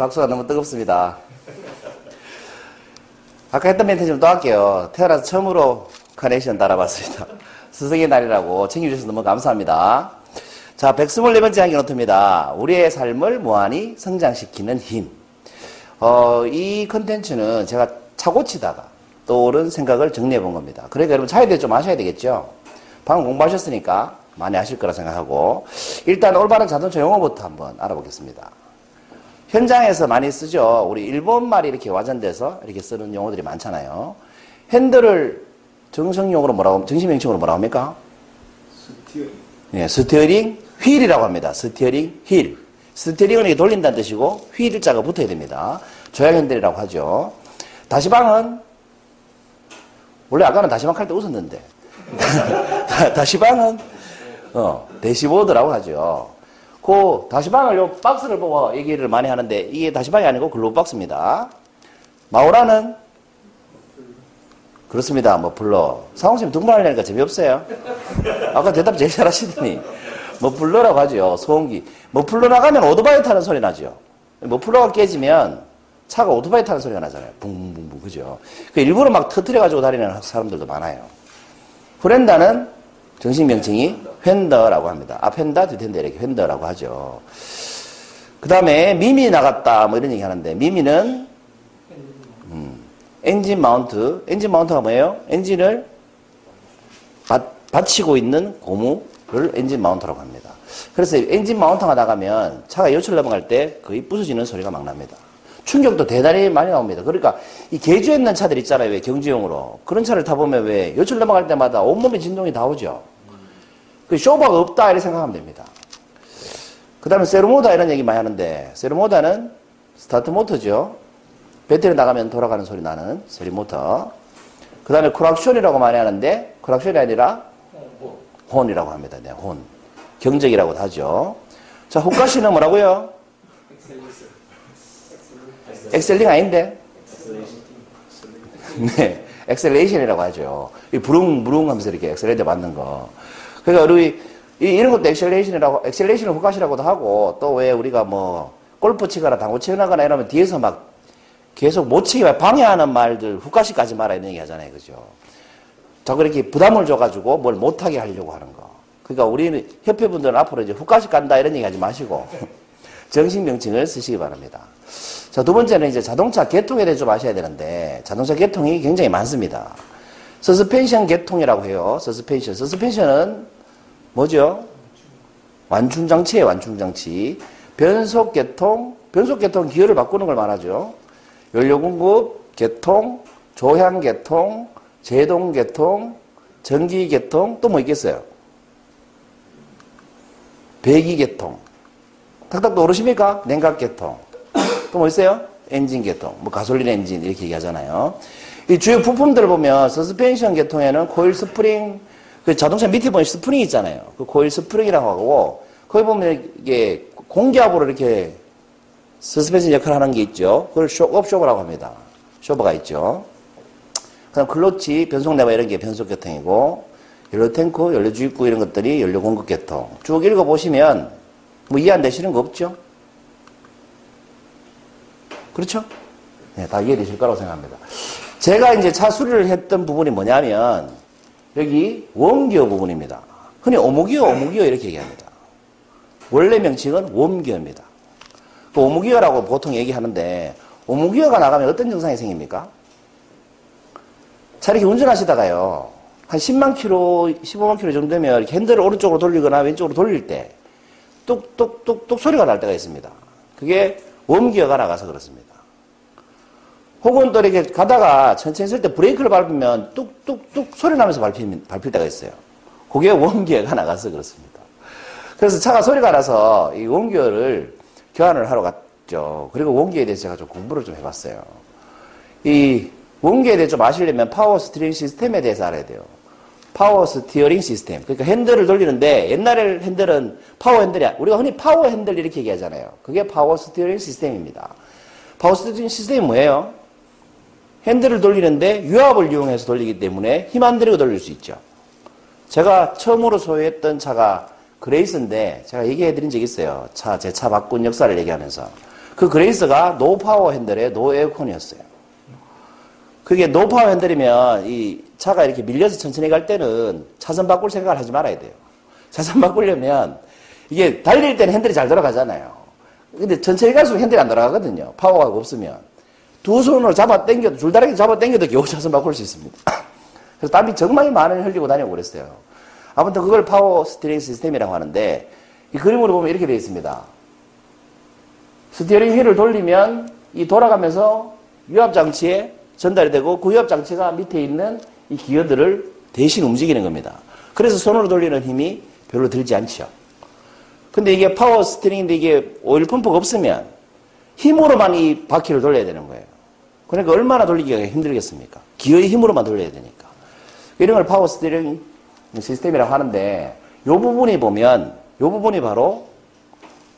박수가 너무 뜨겁습니다. 아까 했던 멘트 좀 또 할게요. 태어나서 처음으로 카네이션 달아봤습니다. 스승의 날이라고 챙겨주셔서 너무 감사합니다. 자, 124번째 한기 노트입니다. 우리의 삶을 무한히 성장시키는 힘. 어, 이 컨텐츠는 제가 차고 치다가 떠오른 생각을 정리해 본 겁니다. 그러니까 여러분 차에 대해 좀 아셔야 되겠죠? 방금 공부하셨으니까 많이 아실 거라 생각하고 일단 올바른 자동차 용어부터 한번 알아보겠습니다. 현장에서 많이 쓰죠. 우리 일본 말이 이렇게 와전돼서 이렇게 쓰는 용어들이 많잖아요. 핸들을 정식용어로 뭐라고, 정식명칭으로 뭐라고 합니까? Steering. 네, steering wheel이라고 합니다. Steering wheel. Steering은 이렇게 돌린다는 뜻이고 wheel자가 붙어야 됩니다. 조향 핸들이라고 하죠. 다시방은 원래 아까는 다시방 할 때 웃었는데 다시방은 어, dashboard라고 하죠. 그 다시방을 요 박스를 보고 얘기를 많이 하는데 이게 다시방이 아니고 glove box입니다. 마후라는 그렇습니다. 머플러. 상홍쌤 두 번 하려니까 재미없어요. 아까 대답 제일 잘하시더니 머플러라고 하죠. 소음기. 머플러 나가면 오토바이 타는 소리 나죠. 머플러가 깨지면 차가 오토바이 타는 소리가 나잖아요. 붕붕붕 그죠. 그 일부러 막 터트려 가지고 다니는 사람들도 많아요. 후렌다는 명칭이 fender라고 합니다. 앞휀다, 뒤휀다 이렇게 fender라고 하죠. 그 다음에 미미 나갔다 뭐 이런 얘기 하는데 미미는 음, engine mount. Engine mount가 뭐예요? 엔진을 받, 받치고 있는 고무를 engine mount라고 합니다. 그래서 engine mount가 나가면 차가 요철 넘어갈 때 거의 부서지는 소리가 막 납니다. 충격도 대단히 많이 나옵니다. 그러니까 이 개조해 있는 차들 있잖아요. 왜 경주용으로. 그런 차를 타보면 왜 요철 넘어갈 때마다 온몸에 진동이 다 오죠. 그 쇼바가 없다 이렇게 생각하면 됩니다. 그 다음에 세루모다 이런 얘기 많이 하는데 세루모다는 스타트 모터죠. 배터리 나가면 돌아가는 소리 나는 세루모터. 그 다음에 크락션이라고 많이 하는데 크락션이 아니라 horn이라고 합니다. 네, horn. 경적이라고도 하죠. 자, 후카시는 뭐라고요? 엑셀링 아닌데? 네, acceleration이라고 하죠. 이 부릉 부릉 하면서 이렇게 엑셀레이터 밟는 거. 그러니까 우리 이런 것도 acceleration이라고 acceleration을 후가시라고도 하고 또 왜 우리가 뭐 골프 치거나 당구 치거나 이러면 뒤에서 막 계속 못 치게 방해하는 말들 후가시 까지 말아 이런 얘기 하잖아요. 그죠? 자꾸 이렇게 부담을 줘가지고 뭘 못하게 하려고 하는 거. 그러니까 우리는 협회분들은 앞으로 이제 후가시 간다 이런 얘기 하지 마시고 정식 명칭을 쓰시기 바랍니다. 자, 두 번째는 이제 자동차 개통에 대해 좀 아셔야 되는데, 자동차 개통이 굉장히 많습니다. 서스펜션 개통이라고 해요. 서스펜션. 서스펜션은 뭐죠? 완충장치예요, 완충장치. 변속 개통, 변속 개통 기어를 바꾸는 걸 말하죠. 연료 공급, 개통, 조향 개통, 제동 계통, 전기 계통, 또 뭐 있겠어요? 배기 계통. 탁탁 떠오르십니까? 냉각 계통. 또 뭐 있어요? 엔진 계통. 뭐 가솔린 엔진 이렇게 얘기하잖아요. 이 주요 부품들을 보면 서스펜션 계통에는 코일 스프링, 그 자동차 밑에 보면 스프링 있잖아요. 그 코일 스프링이라고 하고 거기 보면 이게 공기압으로 이렇게 서스펜션 역할을 하는 게 있죠. 그걸 shock absorber라고 합니다. 쇼버가 있죠. 그다음 클러치, 변속 레버 이런 게 변속 계통이고 연료 탱크, 연료 주입구 이런 것들이 연료 공급 계통. 쭉 읽어 보시면 뭐 이해 안 되시는 거 없죠? 그렇죠? 네, 다 이해되실 거라고 생각합니다. 제가 이제 차 수리를 했던 부분이 뭐냐면 여기 원기어 부분입니다. 흔히 오목기어, 오목기어 이렇게 얘기합니다. 원래 명칭은 웜기어입니다. 그 오목기어라고 보통 얘기하는데 오목기어가 나가면 어떤 증상이 생깁니까? 차 이렇게 운전하시다가요. 한 10만 킬로, 15만 킬로 정도 되면 이렇게 핸들을 오른쪽으로 돌리거나 왼쪽으로 돌릴 때 뚝뚝뚝뚝 소리가 날 때가 있습니다. 그게 웜기어가 나가서 그렇습니다. 혹은 또 이렇게 가다가 천천히 쓸때 브레이크를 밟으면 뚝뚝뚝 소리 나면서 밟힐, 밟힐 때가 있어요. 그게 원기어가 나가서 그렇습니다. 그래서 차가 소리가 나서 이 웜기어를 교환을 하러 갔죠. 그리고 웜기어에 대해서 제가 좀 공부를 좀 해봤어요. 이 웜기어에 대해서 좀 아시려면 파워 스티어링 시스템에 대해서 알아야 돼요. 파워 스티어링 시스템. 그러니까 핸들을 돌리는데 옛날에 핸들은 파워 핸들이 우리가 흔히 파워 핸들 이렇게 얘기하잖아요. 그게 파워 스티어링 시스템입니다. 파워 스티어링 시스템이 뭐예요? 핸들을 돌리는데 유압을 이용해서 돌리기 때문에 힘 안 들이고 돌릴 수 있죠. 제가 처음으로 소유했던 차가 그레이스인데 제가 얘기해 드린 적 있어요. 차, 제 차 바꾼 역사를 얘기하면서. 그 그레이스가 no power 핸들에 no 에어컨이었어요. 그게 no power 핸들이면 이 차가 이렇게 밀려서 천천히 갈 때는 차선 바꿀 생각을 하지 말아야 돼요. 차선 바꾸려면 이게 달릴 때는 핸들이 잘 돌아가잖아요. 근데 천천히 갈수록 핸들이 안 돌아가거든요. 파워가 없으면. 두 손으로 잡아 당겨도, 줄다리기 잡아 당겨도 겨우 차선 바꿀 수 있습니다. 그래서 땀이 정말 많이 흘리고 다니고 그랬어요. 아무튼 그걸 파워 스티어링 시스템이라고 하는데, 이 그림으로 보면 이렇게 되어 있습니다. 스티어링 휠을 돌리면 이 돌아가면서 유압 장치에 전달이 되고 그 유압 장치가 밑에 있는 이 기어들을 대신 움직이는 겁니다. 그래서 손으로 돌리는 힘이 별로 들지 않죠. 근데 이게 파워 스티어링인데 이게 오일 펌프가 없으면 힘으로만 이 바퀴를 돌려야 되는 거예요. 그러니까 얼마나 돌리기가 힘들겠습니까? 기어의 힘으로만 돌려야 되니까. 이런 걸 파워 스티어링 시스템이라고 하는데 이 부분이 보면 이 부분이 바로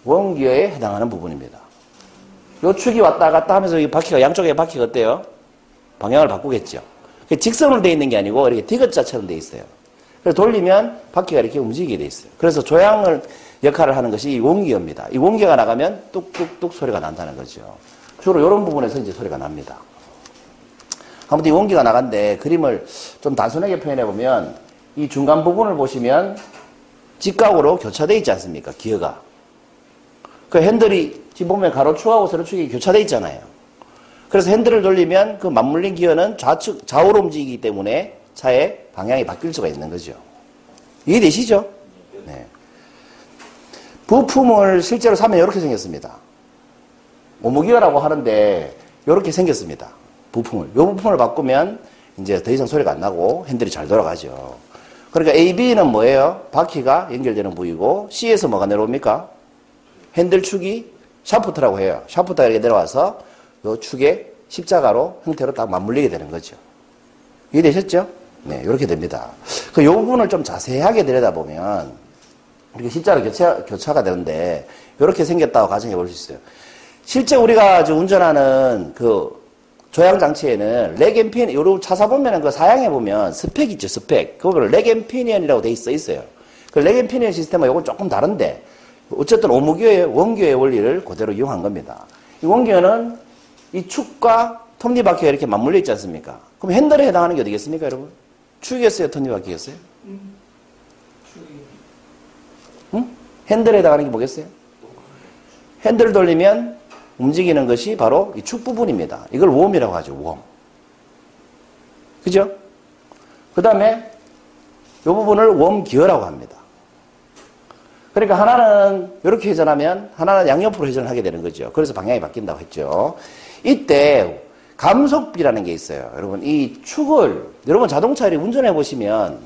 웜기어에 해당하는 부분입니다. 요 축이 왔다 갔다 하면서 이 바퀴가 양쪽에 바퀴가 어때요? 방향을 바꾸겠죠. 직선으로 되어 있는 게 아니고 이렇게 디귿자처럼 되어 있어요. 그래서 돌리면 바퀴가 이렇게 움직이게 되어 있어요. 그래서 조향을 역할을 하는 것이 이 웜기어입니다. 이 웜기어가 나가면 뚝뚝뚝 소리가 난다는 거죠. 주로 이런 부분에서 이제 소리가 납니다. 아무튼 이 원기가 나간데 그림을 좀 단순하게 표현해 보면 이 중간 부분을 보시면 직각으로 교차되어 있지 않습니까? 기어가. 그 핸들이 지금 보면 가로축하고 세로축이 교차되어 있잖아요. 그래서 핸들을 돌리면 그 맞물린 기어는 좌측, 좌우로 움직이기 때문에 차의 방향이 바뀔 수가 있는 거죠. 이해되시죠? 네. 부품을 실제로 사면 이렇게 생겼습니다. 오무기어라고 하는데 이렇게 생겼습니다. 부품을. 이 부품을 바꾸면 이제 더 이상 소리가 안 나고 핸들이 잘 돌아가죠. 그러니까 AB는 뭐예요? 바퀴가 연결되는 부위고 C에서 뭐가 내려옵니까? 핸들 축이 샤프트라고 해요. 샤프트가 이렇게 내려와서 이 축에 십자가로 형태로 딱 맞물리게 되는 거죠. 이해되셨죠? 네, 이렇게 됩니다. 그 요 부분을 좀 자세하게 들여다보면 이렇게 십자로 교차, 교차가 되는데 이렇게 생겼다고 가정해 볼 수 있어요. 실제 우리가 운전하는 그 조향 장치에는 rack and pinion, 요런 차 사 보면은 그 사양에 보면 스펙 있죠, 스펙. 그거 보면 rack and pinion이라고 돼 있어 있어요. 그 rack and pinion 시스템은 요건 조금 다른데 어쨌든 요 웜기어의 웜기어의 원리를 그대로 이용한 겁니다. 이 웜기어는 이 축과 톱니바퀴가 이렇게 맞물려 있지 않습니까? 그럼 핸들에 해당하는 게 어디겠습니까, 여러분? 축이겠어요, 톱니바퀴겠어요? 음. 응? 핸들에 해당하는 게 뭐겠어요? 핸들을 돌리면 움직이는 것이 바로 이 축 부분입니다. 이걸 웜이라고 하죠, 웜. 그죠? 그 다음에 이 부분을 웜 기어라고 합니다. 그러니까 하나는 이렇게 회전하면 하나는 양옆으로 회전을 하게 되는 거죠. 그래서 방향이 바뀐다고 했죠. 이때 감속비라는 게 있어요. 여러분, 이 축을, 여러분 자동차를 운전해 보시면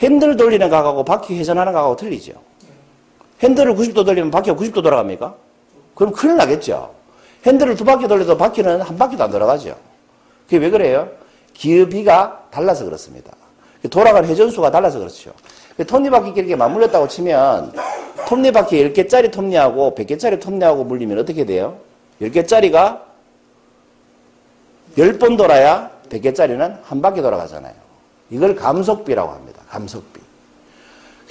핸들 돌리는 각하고 바퀴 회전하는 각하고 틀리죠. 핸들을 90도 돌리면 바퀴가 90도 돌아갑니까? 그럼 큰일 나겠죠. 핸들을 두 바퀴 돌려도 바퀴는 한 바퀴도 안 돌아가죠. 그게 왜 그래요? 기어비가 달라서 그렇습니다. 돌아가는 회전수가 달라서 그렇죠. 톱니바퀴 이렇게 맞물렸다고 치면 톱니바퀴 10개짜리 톱니하고 100개짜리 톱니하고 물리면 어떻게 돼요? 10개짜리가 10번 돌아야 100개짜리는 한 바퀴 돌아가잖아요. 이걸 감속비라고 합니다. 감속비.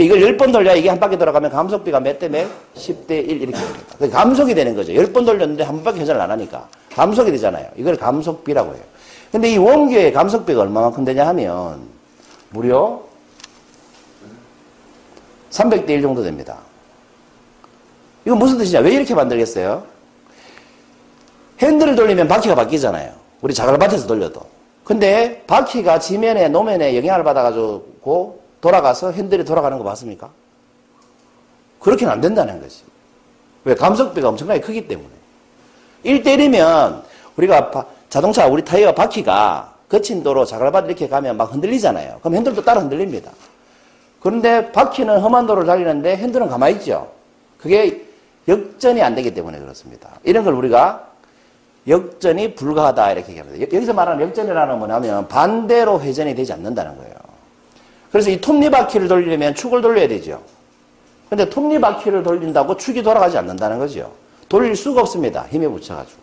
이걸 10번 돌려야 이게 한 바퀴 돌아가면 감속비가 몇 대 몇? 10대 1 이렇게 됩니다. 감속이 되는 거죠. 10번 돌렸는데 한 바퀴 회전을 안 하니까. 감속이 되잖아요. 이걸 감속비라고 해요. 근데 이 원교의 감속비가 얼마만큼 되냐 하면 무려 300대 1 정도 됩니다. 이건 무슨 뜻이냐? 왜 이렇게 만들겠어요? 핸들을 돌리면 바퀴가 바뀌잖아요. 우리 자갈밭에서 돌려도. 근데 바퀴가 지면에, 노면에 영향을 받아가지고 돌아가서 핸들이 돌아가는 거 봤습니까? 그렇게는 안 된다는 거지. 왜? 감속비가 엄청나게 크기 때문에. 1대1이면 우리가 자동차, 우리 타이어 바퀴가 거친 도로 자갈밭 이렇게 가면 막 흔들리잖아요. 그럼 핸들도 따라 흔들립니다. 그런데 바퀴는 험한 도로를 달리는데 핸들은 가만히 있죠. 그게 역전이 안 되기 때문에 그렇습니다. 이런 걸 우리가 역전이 불가하다 이렇게 얘기합니다. 여기서 말하는 역전이라는 건 뭐냐면 반대로 회전이 되지 않는다는 거예요. 그래서 이 톱니바퀴를 돌리려면 축을 돌려야 되죠. 근데 톱니바퀴를 돌린다고 축이 돌아가지 않는다는 거죠. 돌릴 수가 없습니다. 힘에 붙여가지고.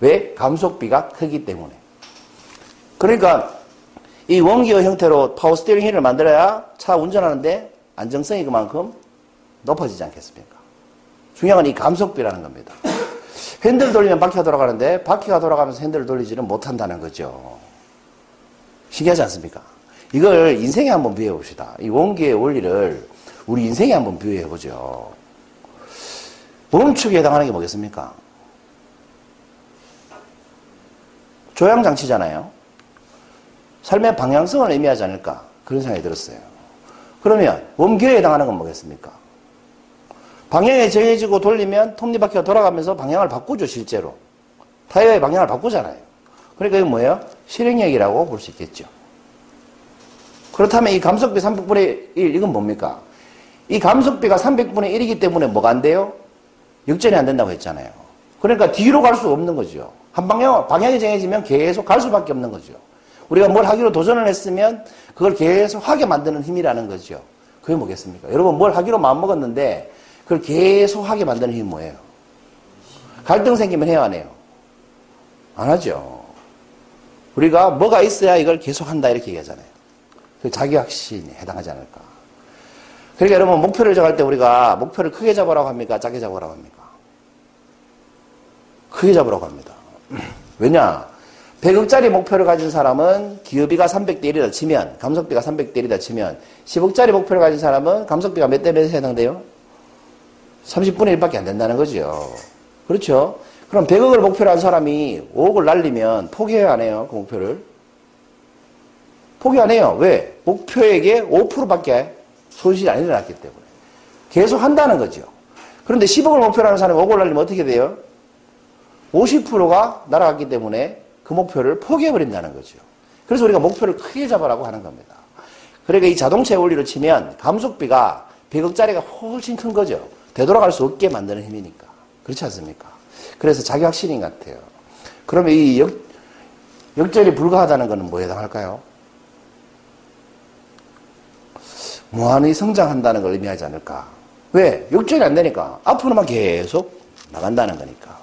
왜? 감속비가 크기 때문에. 그러니까 이 웜기어 형태로 파워 스티어링 휠을 만들어야 차 운전하는데 안정성이 그만큼 높아지지 않겠습니까? 중요한 건 이 감속비라는 겁니다. 핸들 돌리면 바퀴가 돌아가는데 바퀴가 돌아가면서 핸들을 돌리지는 못한다는 거죠. 신기하지 않습니까? 이걸 인생에 한번 비유해 봅시다. 이 웜기어의 원리를 우리 인생에 한번 비유해 보죠. 멈추기에 해당하는 게 뭐겠습니까? 조향장치잖아요. 삶의 방향성을 의미하지 않을까 그런 생각이 들었어요. 그러면 원기에 해당하는 건 뭐겠습니까? 방향이 정해지고 돌리면 톱니바퀴가 돌아가면서 방향을 바꾸죠 실제로. 타이어의 방향을 바꾸잖아요. 그러니까 이건 뭐예요? 실행력이라고 볼 수 있겠죠. 그렇다면 이 감속비 300분의 1 이건 뭡니까? 이 감속비가 300분의 1이기 때문에 뭐가 안 돼요? 역전이 안 된다고 했잖아요. 그러니까 뒤로 갈 수 없는 거죠. 한 방향, 방향이 정해지면 계속 갈 수밖에 없는 거죠. 우리가 뭘 하기로 도전을 했으면 그걸 계속 하게 만드는 힘이라는 거죠. 그게 뭐겠습니까? 여러분 뭘 하기로 마음먹었는데 그걸 계속 하게 만드는 힘이 뭐예요? 갈등 생기면 해야 안 해요? 안 하죠. 우리가 뭐가 있어야 이걸 계속 한다 이렇게 얘기하잖아요. 그 자기 확신에 해당하지 않을까. 그러니까 여러분 목표를 정할 때 우리가 목표를 크게 잡으라고 합니까? 작게 잡으라고 합니까? 크게 잡으라고 합니다. 왜냐? 100억짜리 목표를 가진 사람은 기업비가 300대 1이다 치면, 감속비가 300대 1이다 치면, 10억짜리 목표를 가진 사람은 감속비가 몇 대 몇에 해당돼요? 30분의 1밖에 안 된다는 거죠. 그렇죠? 그럼 100억을 목표로 한 사람이 5억을 날리면 포기해야 안 해요, 그 목표를? 포기 안 해요. 왜? 목표액의 5%밖에 손실이 안 일어났기 때문에. 계속 한다는 거죠. 그런데 10억을 목표로 하는 사람이 5억을 날리면 어떻게 돼요? 50%가 날아갔기 때문에 그 목표를 포기해버린다는 거죠. 그래서 우리가 목표를 크게 잡아라고 하는 겁니다. 그러니까 이 자동차의 원리로 치면 감속비가 100억짜리가 훨씬 큰 거죠. 되돌아갈 수 없게 만드는 힘이니까. 그렇지 않습니까? 그래서 자기 확신인 것 같아요. 그러면 이 역, 역전이 불가하다는 것은 뭐에 해당할까요? 무한히 성장한다는 걸 의미하지 않을까. 왜? 역전이 안 되니까. 앞으로만 계속 나간다는 거니까.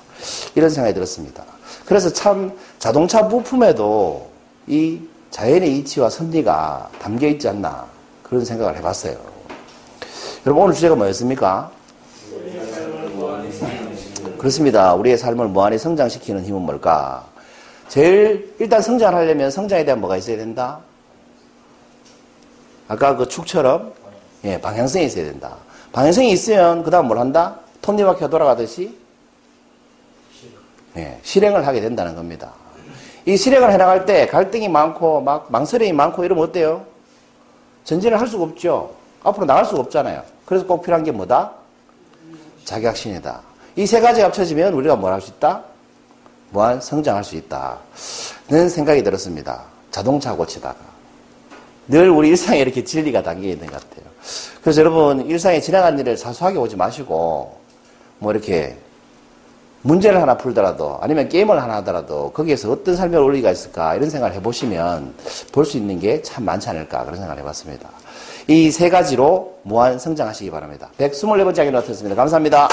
이런 생각이 들었습니다. 그래서 참 자동차 부품에도 이 자연의 이치와 섭리가 담겨 있지 않나 그런 생각을 해봤어요. 여러분 오늘 주제가 뭐였습니까? 그렇습니다. 우리의 삶을 무한히 성장시키는 힘은 뭘까? 제일 일단 성장하려면 성장에 대한 뭐가 있어야 된다? 아까 그 축처럼 예, 방향성이 있어야 된다. 방향성이 있으면 그 다음 뭘 한다? 톱니바퀴가 돌아가듯이 예, 실행을 하게 된다는 겁니다. 이 실행을 해나갈 때 갈등이 많고 막 망설임이 많고 이러면 어때요? 전진을 할 수가 없죠. 앞으로 나갈 수가 없잖아요. 그래서 꼭 필요한 게 뭐다? 자격신이다. 이 세 가지 합쳐지면 우리가 뭘 할 수 있다? 무한 성장할 수 있다 는 생각이 들었습니다. 자동차 고치다가. 늘 우리 일상에 이렇게 진리가 담겨 있는 것 같아요. 그래서 여러분 일상에 지나간 일을 사소하게 오지 마시고 뭐 이렇게 문제를 하나 풀더라도 아니면 게임을 하나 하더라도 거기에서 어떤 삶의 원리가 있을까 이런 생각을 해보시면 볼 수 있는 게 참 많지 않을까 그런 생각을 해봤습니다. 이 세 가지로 무한 성장하시기 바랍니다. 124번째 강의 나왔습니다. 감사합니다.